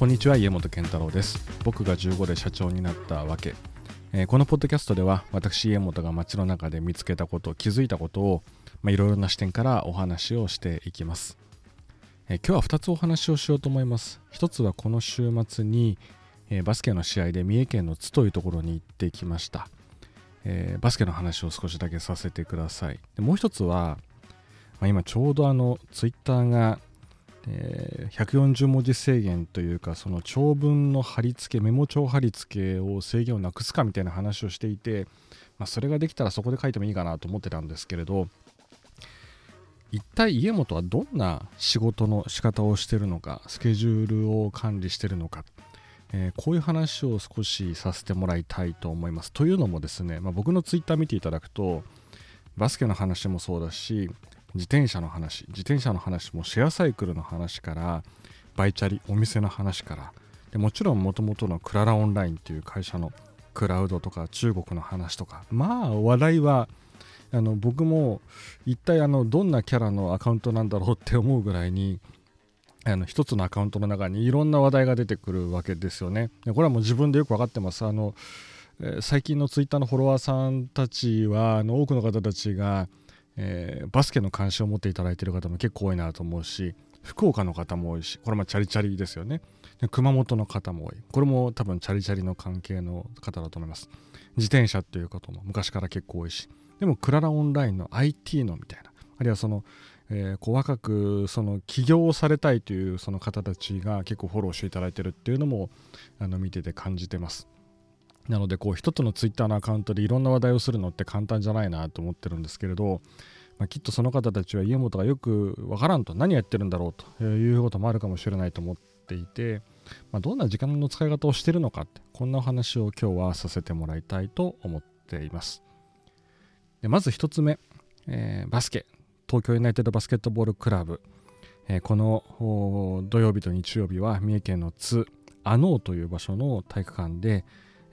こんにちは家本健太郎です。僕が15で社長になったわけ、えー、このポッドキャストでは私家本が街の中で見つけたこと気づいたことをいろいろな視点からお話をしていきます、えー、今日は2つお話をしようと思います。1つはこの週末に、えー、バスケの試合で三重県の津というところに行ってきました。え、バスケの話を少しだけさせてください。でもう一つは、まあ、今ちょうどあのツイッターがえー、140文字制限というかその長文の貼り付けメモ帳貼り付けを制限をなくすかみたいな話をしていて、まあ、それができたらそこで書いてもいいかなと思ってたんですけれど一体家元はどんな仕事の仕方をしてるのかスケジュールを管理してるのか、えー、こういう話を少しさせてもらいたいと思います。というのもですね、まあ、僕のツイッター見ていただくとバスケの話もそうだし自転車の話自転車の話もシェアサイクルの話からバイチャリお店の話からでもちろんもともとのクララオンラインっていう会社のクラウドとか中国の話とかまあ話題はあの僕も一体あのどんなキャラのアカウントなんだろうって思うぐらいにあの一つのアカウントの中にいろんな話題が出てくるわけですよね。これはもう自分でよく分かってます。あの最近のツイッターのフォロワーさんたちはあの多くの方たちがえー、バスケの関心を持っていただいている方も結構多いなと思うし福岡の方も多いしこれもチャリチャリですよね。熊本の方も多い。これも多分チャリチャリの関係の方だと思います。自転車っていうことも昔から結構多いし。でもクララオンラインの IT のみたいな。あるいはその、えー、こう若くその起業をされたいというその方たちが結構フォローしていただいてるっていうのもあの見てて感じてます。なのでこう一つのツイッターのアカウントでいろんな話題をするのって簡単じゃないなと思ってるんですけれど、まあ、きっとその方たちは家元がよくわからんと何やってるんだろうということもあるかもしれないと思っていて、まあ、どんな時間の使い方をしてるのかってこんなお話を今日はさせてもらいたいと思っています。でまず1つ目、えー、バスケ東京ユナイテッドバスケットボールクラブ、えー、この土曜日と日曜日は三重県の津阿能という場所の体育館で、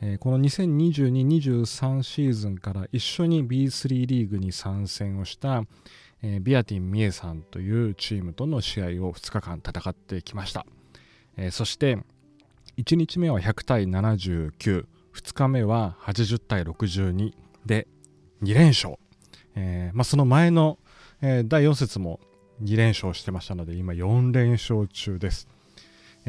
えー、この2022-23シーズンから一緒に B3 リーグに参戦をした、えー、ビアティン・ミエさんというチームとの試合を2日間戦ってきました、えー、そして1日目は100対79、2日目は80対62で2連勝、まあ、その前の、第4節も2連勝してましたので今4連勝中です。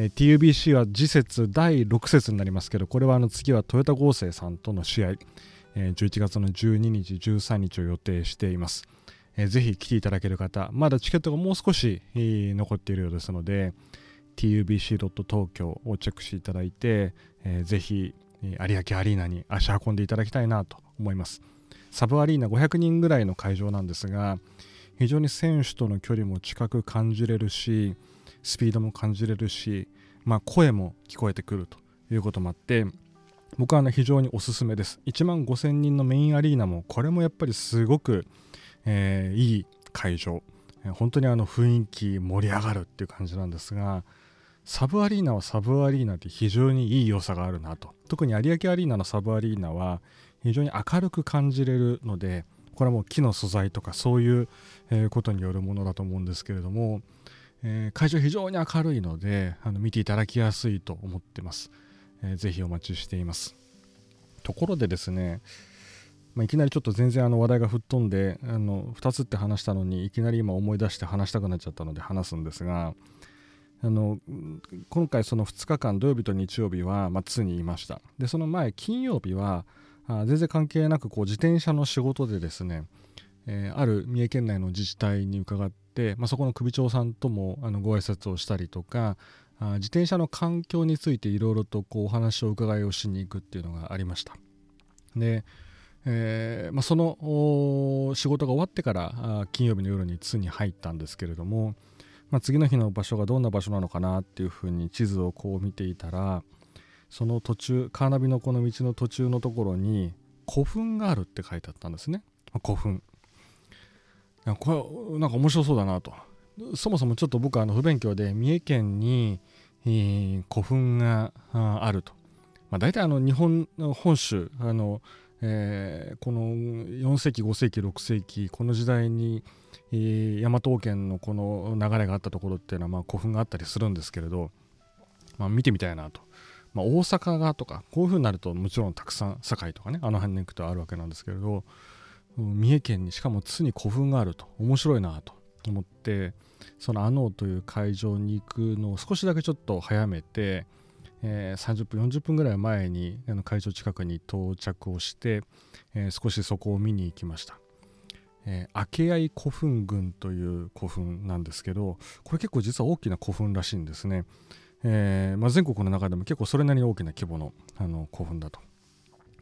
えー、TUBC は次節第6節になりますけど、これはあの次はトヨタ合成さんとの試合、えー、11月の12日、13日を予定しています。えー、ぜひ来ていただける方、まだチケットがもう少し、残っているようですので、tubc. 東京をチェックしていただいて、えー、ぜひ、有明アリーナに足運んでいただきたいなと思います。サブアリーナ500人ぐらいの会場なんですが、非常に選手との距離も近く感じれるし、スピードも感じれるし、まあ、声も聞こえてくるということもあって僕は、ね、非常におすすめです。1万5000人のメインアリーナもこれもやっぱりすごく、えー、いい会場。本当にあの雰囲気盛り上がるっていう感じなんですがサブアリーナはサブアリーナって非常にいい良さがあるなと。特に有明アリーナのサブアリーナは非常に明るく感じれるのでこれはもう木の素材とかそういうことによるものだと思うんですけれどもえー、会場非常に明るいのであの見ていただきやすいと思ってます、えー、ぜひお待ちしています。ところでですね、まあ、いきなりちょっと全然あの話題が吹っ飛んであの2つって話したのにいきなり今思い出して話したくなっちゃったので話すんですがあの今回その2日間土曜日と日曜日は、まあ、2にいました。でその前金曜日はあ全然関係なくこう自転車の仕事でですね、えー、ある三重県内の自治体に伺って、まあ、そこの首長さんともあのご挨拶をしたりとかあ自転車の環境についていろいろとこうお話を伺いをしに行くっていうのがありました。で、えー、まあ、その仕事が終わってから金曜日の夜に津に入ったんですけれども、まあ、次の日の場所がどんな場所なのかなっていうふうに地図をこう見ていたらその途中カーナビのこの道の途中のところに古墳があるって書いてあったんですね。古墳。これなんか面白そうだなとそもそもちょっと僕はあの不勉強で三重県に、えー、古墳があると、まあ、大体あの日本の本州あの、えー、この4世紀5世紀6世紀この時代に、えー、大和王権のこの流れがあったところっていうのは、まあ、古墳があったりするんですけれどまあ、見てみたいなと。まあ、大阪がとかこういう風になるともちろんたくさん堺とかねあの辺に行くとあるわけなんですけれど三重県にしかも津に古墳があると。面白いなと思ってその阿能という会場に行くのを少しだけちょっと早めて、えー、30分40分ぐらい前にあの会場近くに到着をして、えー、少しそこを見に行きました。えー、明合古墳群という古墳なんですけどこれ結構実は大きな古墳らしいんですね、えーまあ、全国の中でも結構それなりに大きな規模のあの古墳だと、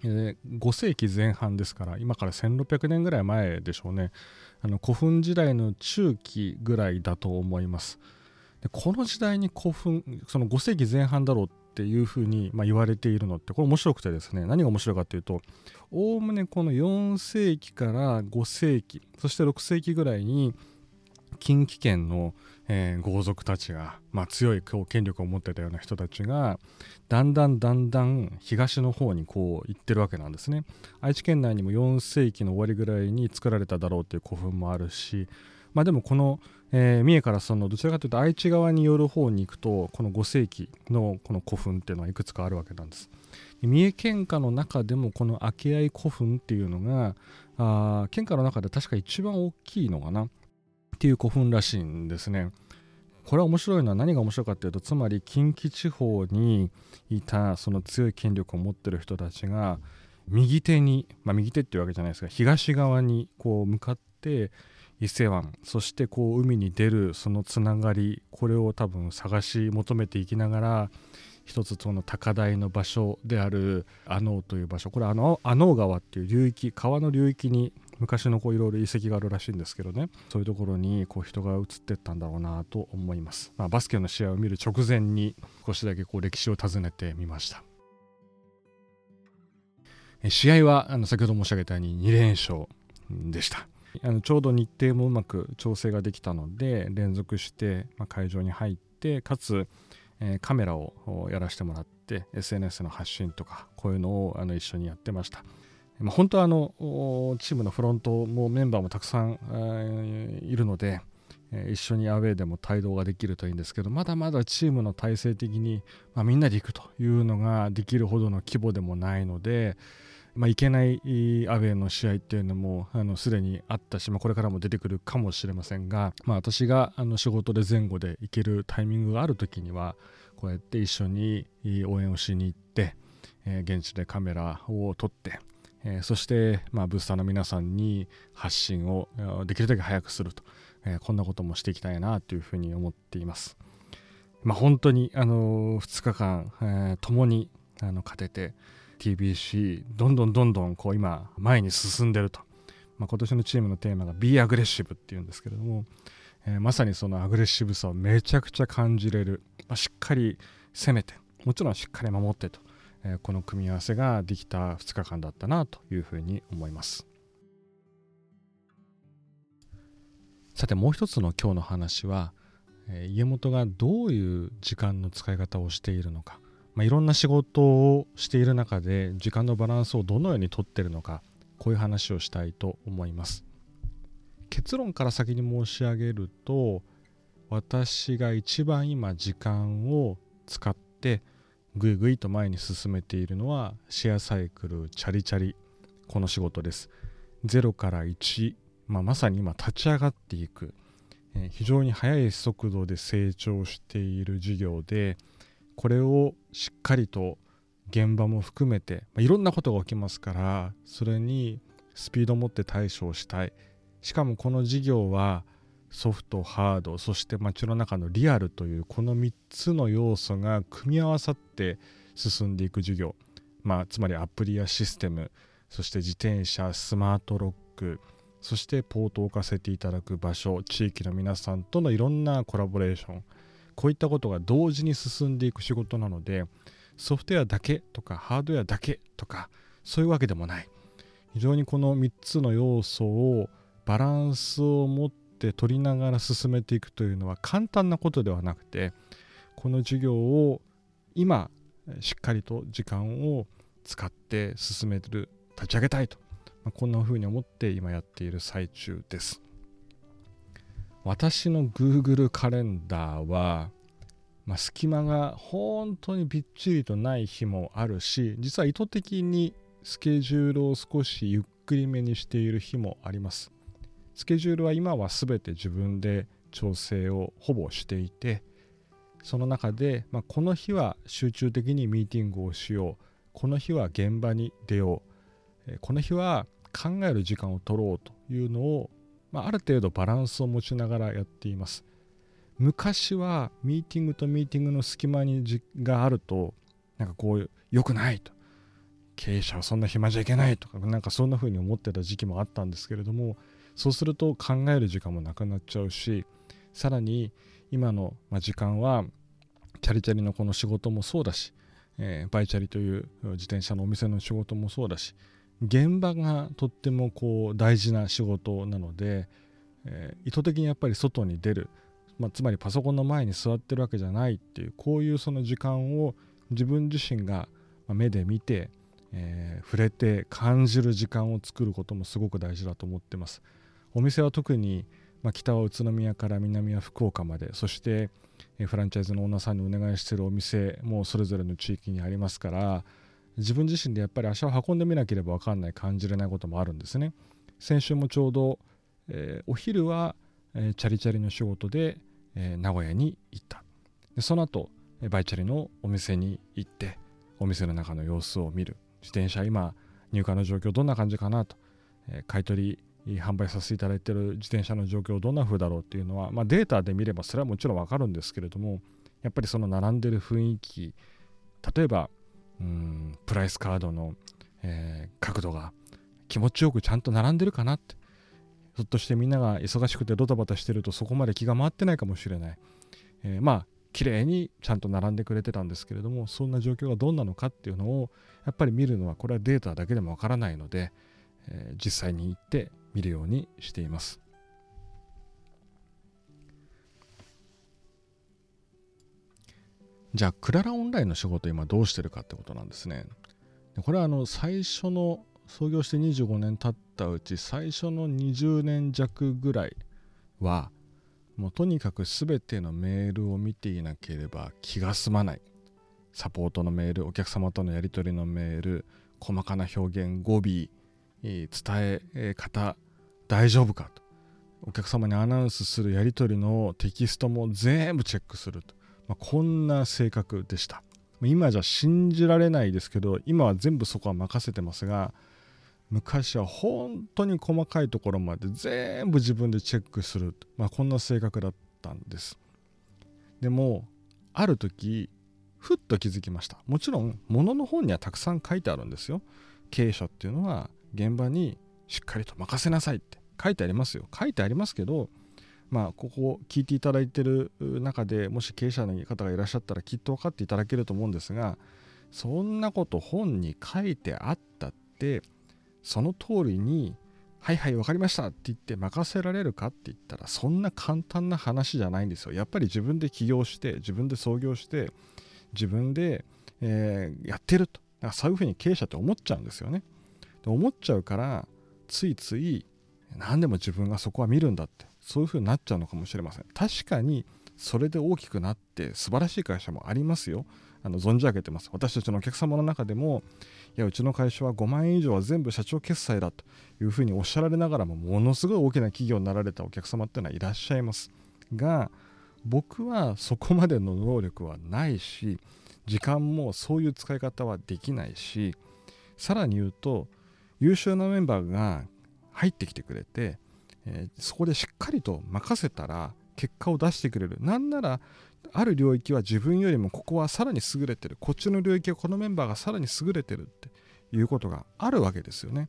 え、5世紀前半ですから今から1600年ぐらい前でしょうね。あの古墳時代の中期ぐらいだと思います。でこの時代に古墳その5世紀前半だろうっていうふうに、まあ、言われているのってこれ面白くてですね何が面白いかというとおおむねこの4世紀から5世紀そして6世紀ぐらいに近畿圏の、えー、豪族たちが、まあ、強い権力を持ってたような人たちがだんだんだんだん東の方にこう行ってるわけなんですね。愛知県内にも4世紀の終わりぐらいに作られただろうという古墳もあるしまあでもこの、えー、三重からそのどちらかというと愛知側に寄る方に行くとこの5世紀のこの古墳っていうのはいくつかあるわけなんです。三重県下の中でもこの明合古墳っていうのがあ県下の中で確か一番大きいのかな。っていう古墳らしいんですね。これは面白いのは何が面白いかっていうとつまり近畿地方にいたその強い権力を持ってる人たちが右手に、まあ、右手っていうわけじゃないですが東側にこう向かって伊勢湾そしてこう海に出るそのつながりこれを多分探し求めていきながら一つその高台の場所である阿能という場所これ阿能川っていう流域川の流域に昔のこういろいろ遺跡があるらしいんですけどね。そういうところにこう人が移ってったんだろうなと思います、まあ、バスケの試合を見る直前に少しだけこう歴史を尋ねてみました。試合はあの先ほど申し上げたように2連勝でした。あのちょうど日程もうまく調整ができたので連続して、ま、会場に入ってかつ、え、カメラをやらせてもらって SNS の発信とかこういうのをあの一緒にやってました。まあ、本当はあのチームのフロントもメンバーもたくさん、えー、いるので、えー、一緒にアウェーでも帯同ができるといいんですけどまだまだチームの体制的に、まあ、みんなで行くというのができるほどの規模でもないので、まあ、いけないアウェーの試合っていうのもすでにあったし、まあ、これからも出てくるかもしれませんが、まあ、私があの仕事で前後で行けるタイミングがある時にはこうやって一緒に応援をしに行って、えー、現地でカメラを撮ってえー、そして、まあ、ブースターの皆さんに発信をできるだけ早くすると、えー、こんなこともしていきたいなというふうに思っています。まあ、本当に、あのー、2日間、えー、共にあの勝てて TBC どんどんどんどんこう今前に進んでると、まあ、今年のチームのテーマが Be Aggressive っていうんですけれども、えー、まさにそのアグレッシブさをめちゃくちゃ感じれる、まあ、しっかり攻めてもちろんしっかり守ってと。えこの組み合わせができた2日間だったなというふうに思います。さてもう一つの今日の話は、え家元がどういう時間の使い方をしているのか、まあ、いろんな仕事をしている中で時間のバランスをどのようにとっているのか。こういう話をしたいと思います。結論から先に申し上げると私が一番今時間を使ってぐいぐいと前に進めているのはシェアサイクルチャリチャリこの仕事です。0から1、まあ、まさに今立ち上がっていく、えー、非常に速い速度で成長している事業でこれをしっかりと現場も含めて、まあ、いろんなことが起きますからそれにスピードを持って対処をしたい。しかもこの事業はソフトハードそして街の中のリアルというこの3つの要素が組み合わさって進んでいく授業、まあ、つまりアプリやシステムそして自転車スマートロックそしてポートを置かせていただく場所地域の皆さんとのいろんなコラボレーション。こういったことが同時に進んでいく仕事なのでソフトウェアだけとかハードウェアだけとかそういうわけでもない。非常にこの3つの要素をバランスを持ってって取りながら進めていくというのは簡単なことではなくてこの授業を今しっかりと時間を使って進める立ち上げたいと、まあ、こんな風に思って今やっている最中です。私の Google カレンダーはまあ、隙間が本当にびっちりとない日もあるし実は意図的にスケジュールを少しゆっくりめにしている日もあります。スケジュールは今は全て自分で調整をほぼしていてその中で、まあ、この日は集中的にミーティングをしよう。この日は現場に出よう。この日は考える時間を取ろうというのを、まあ、ある程度バランスを持ちながらやっています。昔はミーティングとミーティングの隙間にがあるとなんかこう良くないと。経営者はそんな暇じゃいけないとかなんかそんな風に思ってた時期もあったんですけれどもそうすると考える時間もなくなっちゃうしさらに今の時間はチャリチャリのこの仕事もそうだし、えー、バイチャリという自転車のお店の仕事もそうだし現場がとってもこう大事な仕事なので、えー、意図的にやっぱり外に出るまあ、つまりパソコンの前に座ってるわけじゃないっていうこういうその時間を自分自身が目で見て、えー、触れて感じる時間を作ることもすごく大事だと思ってます。お店は特に、まあ、北は宇都宮から南は福岡までそして、フランチャイズのオーナーさんにお願いしてるお店もそれぞれの地域にありますから自分自身でやっぱり足を運んでみなければ分かんない感じれないこともあるんですね。先週もちょうど、えー、お昼は、えチャリチャリの仕事でえ名古屋に行った。でその後バイチャリのお店に行ってお店の中の様子を見る。自転車今入荷の状況どんな感じかなと、え買い取り販売させていただいている自転車の状況どんな風だろうっていうのは、まあ、データで見ればそれはもちろんわかるんですけれどもやっぱりその並んでる雰囲気例えばうんプライスカードの、えー、角度が気持ちよくちゃんと並んでるかなってひょっとしてみんなが忙しくてドタバタしてるとそこまで気が回ってないかもしれない。えー、まあ綺麗にちゃんと並んでくれてたんですけれどもそんな状況がどんなのかっていうのをやっぱり見るのはこれはデータだけでもわからないので、えー、実際に行って見るようにしています。じゃあクララオンラインの仕事今どうしてるかってことなんですね。これはあの最初の創業して25年経ったうち最初の20年弱ぐらいはもうとにかく全てのメールを見ていなければ気が済まないサポートのメールお客様とのやり取りのメール細かな表現語尾伝え方大丈夫かと。お客様にアナウンスするやり取りのテキストも全部チェックすると、まあ、こんな性格でした。今じゃ信じられないですけど今は全部そこは任せてますが昔は本当に細かいところまで全部自分でチェックする、まあ、こんな性格だったんです。でもある時ふっと気づきました。もちろん物の本にはたくさん書いてあるんですよ。経営者っていうのは現場にしっかりと任せなさいって書いてありますよ書いてありますけどまあここを聞いていただいてる中でもし経営者の方がいらっしゃったらきっと分かっていただけると思うんですがそんなこと本に書いてあったってその通りに「はいはい分かりました」って言って任せられるかって言ったらそんな簡単な話じゃないんですよ。やっぱり自分で起業して自分で創業して自分で、えー、やってるとだからそういうふうに経営者って思っちゃうんですよね。で思っちゃうからついつい何でも自分がそこは見るんだってそういうふうになっちゃうのかもしれません。確かにそれで大きくなって素晴らしい会社もありますよ。あの存じ上げてます。私たちのお客様の中でもいやうちの会社は5万円以上は全部社長決済だというふうにおっしゃられながらもものすごい大きな企業になられたお客様っていうのはいらっしゃいますが僕はそこまでの能力はないし時間もそういう使い方はできないしさらに言うと優秀なメンバーが入ってきてくれて、えー、そこでしっかりと任せたら結果を出してくれる。なんならある領域は自分よりもここはさらに優れてる。こっちの領域はこのメンバーがさらに優れてるっていうことがあるわけですよね。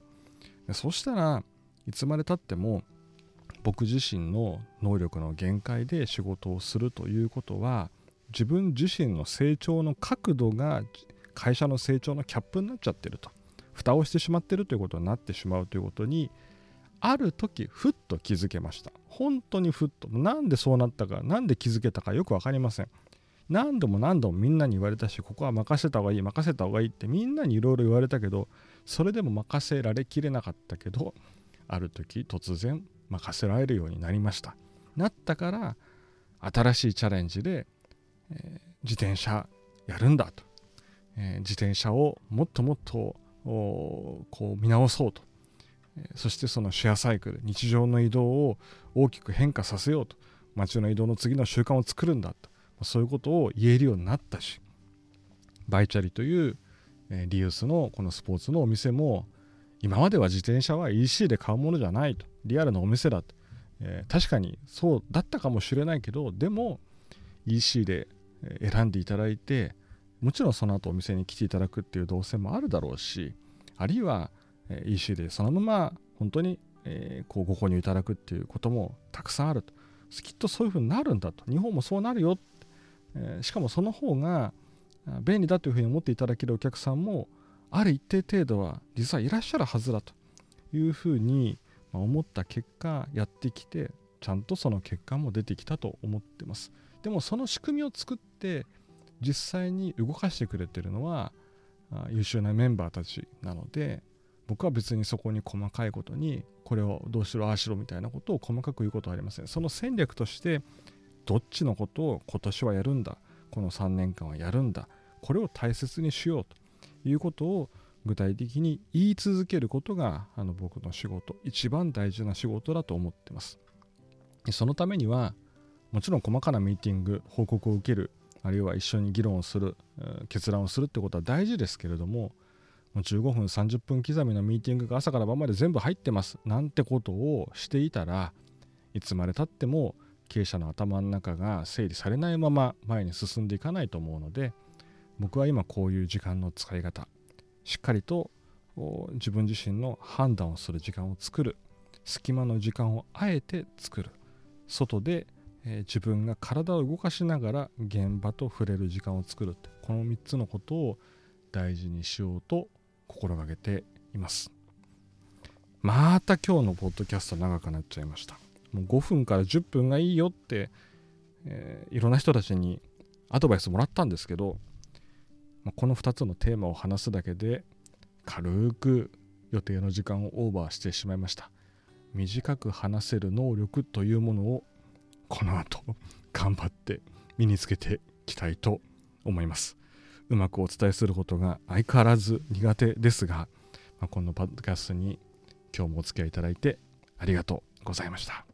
そしたらいつまでたっても僕自身の能力の限界で仕事をするということは自分自身の成長の角度が会社の成長のキャップになっちゃってると。蓋をしてしまってるということになってしまうということにある時ふっと気づけました。本当にふっと。なんでそうなったかなんで気づけたかよく分かりません。何度も何度もみんなに言われたしここは任せた方がいい任せた方がいいってみんなにいろいろ言われたけどそれでも任せられきれなかったけどある時突然任せられるようになりました。なったから新しいチャレンジで、えー、自転車やるんだと、えー、自転車をもっともっとこう見直そうと、そしてそのシェアサイクル日常の移動を大きく変化させようと。街の移動の次の習慣を作るんだと。そういうことを言えるようになったしバイチャリという、リユースのこのスポーツのお店も今までは自転車は EC で買うものじゃないと。リアルなお店だと、えー、確かにそうだったかもしれないけどでも EC で選んでいただいてもちろんその後お店に来ていただくっていう動線もあるだろうしあるいは EC でそのまま本当にこうご購入いただくっていうこともたくさんあると。きっとそういうふうになるんだと。日本もそうなるよ、しかもその方が便利だというふうに思っていただけるお客さんもある一定程度は実はいらっしゃるはずだと。いうふうに思った結果やってきてちゃんとその結果も出てきたと思ってます。でもその仕組みを作って実際に動かしてくれてるのは優秀なメンバーたちなので僕は別にそこに細かいことにこれをどうしろああしろみたいなことを細かく言うことはありません。その戦略としてどっちのことを今年はやるんだこの3年間はやるんだこれを大切にしようということを具体的に言い続けることがあの僕の仕事一番大事な仕事だと思ってます。そのためにはもちろん細かなミーティング報告を受けるあるいは一緒に議論をする決断をするってことは大事ですけれどももう15分30分刻みのミーティングが朝から晩まで全部入ってますなんてことをしていたらいつまでたっても経営者の頭の中が整理されないまま前に進んでいかないと思うので僕は今こういう時間の使い方しっかりと自分自身の判断をする時間を作る隙間の時間をあえて作る外で、えー、自分が体を動かしながら現場と触れる時間を作るってこの3つのことを大事にしようと心がけています。また今日のポッドキャスト長くなっちゃいました。もう5分から10分がいいよって、えー、いろんな人たちにアドバイスもらったんですけどまあ、この2つのテーマを話すだけで軽く予定の時間をオーバーしてしまいました。短く話せる能力というものをこの後頑張って身につけていきたいと思います。うまくお伝えすることが相変わらず苦手ですが、まあ、このパッドキャストに今日もお付き合いいただいてありがとうございました。